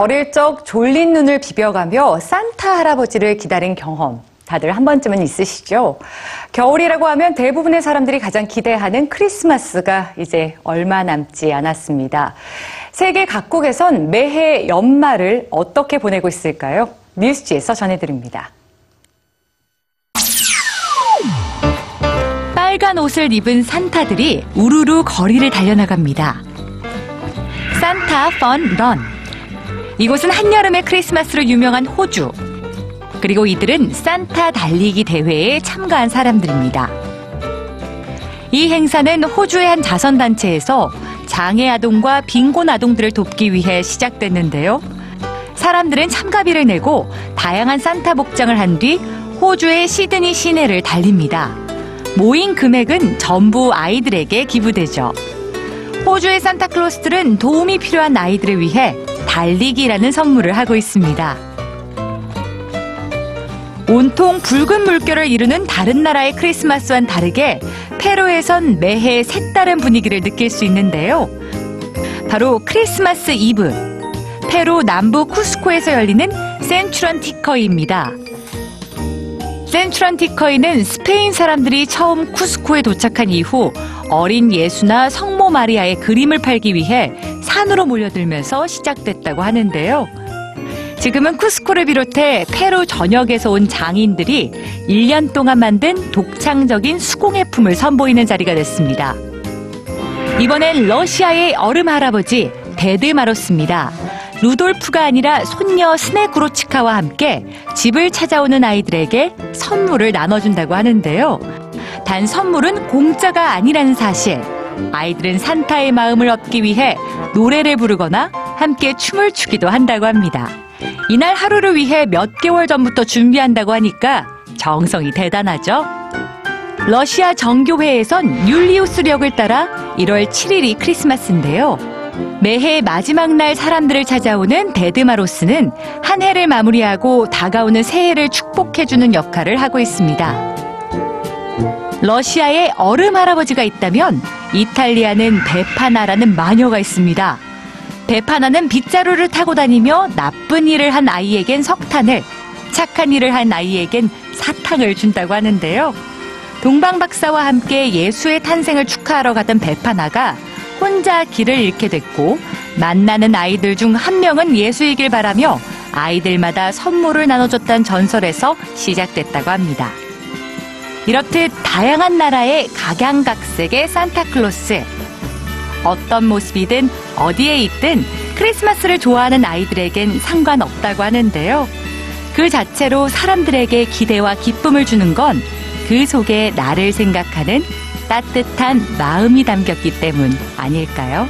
어릴 적 졸린 눈을 비벼가며 산타 할아버지를 기다린 경험 다들 한 번쯤은 있으시죠? 겨울이라고 하면 대부분의 사람들이 가장 기대하는 크리스마스가 이제 얼마 남지 않았습니다. 세계 각국에선 매해 연말을 어떻게 보내고 있을까요? 뉴스지에서 전해드립니다. 빨간 옷을 입은 산타들이 우르르 거리를 달려나갑니다. 산타 펀 런. 이곳은 한여름의 크리스마스로 유명한 호주. 그리고 이들은 산타 달리기 대회에 참가한 사람들입니다. 이 행사는 호주의 한 자선단체에서 장애 아동과 빈곤 아동들을 돕기 위해 시작됐는데요. 사람들은 참가비를 내고 다양한 산타 복장을 한 뒤 호주의 시드니 시내를 달립니다. 모인 금액은 전부 아이들에게 기부되죠. 호주의 산타클로스들은 도움이 필요한 아이들을 위해 달리기라는 선물을 하고 있습니다. 온통 붉은 물결을 이루는 다른 나라의 크리스마스와는 다르게 페루에선 매해 색다른 분위기를 느낄 수 있는데요. 바로 크리스마스 이브. 페루 남부 쿠스코에서 열리는 Santuranticuy입니다. Santuranticuy는 스페인 사람들이 처음 쿠스코에 도착한 이후 어린 예수나 성모 마리아의 그림을 팔기 위해 산으로 몰려들면서 시작됐다고 하는데요. 지금은 쿠스코를 비롯해 페루 전역에서 온 장인들이 1년 동안 만든 독창적인 수공예품을 선보이는 자리가 됐습니다. 이번엔 러시아의 얼음 할아버지 데드마로스입니다. 루돌프가 아니라 손녀 스네구로치카와 함께 집을 찾아오는 아이들에게 선물을 나눠준다고 하는데요. 단 선물은 공짜가 아니라는 사실. 아이들은 산타의 마음을 얻기 위해 노래를 부르거나 함께 춤을 추기도 한다고 합니다. 이날 하루를 위해 몇 개월 전부터 준비한다고 하니까 정성이 대단하죠? 러시아 정교회에선 율리우스력을 따라 1월 7일이 크리스마스인데요. 매해 마지막 날 사람들을 찾아오는 데드마로스는 한 해를 마무리하고 다가오는 새해를 축복해주는 역할을 하고 있습니다. 러시아에 얼음 할아버지가 있다면 이탈리아는 베파나라는 마녀가 있습니다. 베파나는 빗자루를 타고 다니며 나쁜 일을 한 아이에겐 석탄을, 착한 일을 한 아이에겐 사탕을 준다고 하는데요. 동방 박사와 함께 예수의 탄생을 축하하러 가던 베파나가 혼자 길을 잃게 됐고 만나는 아이들 중 한 명은 예수이길 바라며 아이들마다 선물을 나눠줬다는 전설에서 시작됐다고 합니다. 이렇듯 다양한 나라의 각양각색의 산타클로스. 어떤 모습이든 어디에 있든 크리스마스를 좋아하는 아이들에겐 상관없다고 하는데요. 그 자체로 사람들에게 기대와 기쁨을 주는 건 그 속에 나를 생각하는 따뜻한 마음이 담겼기 때문 아닐까요?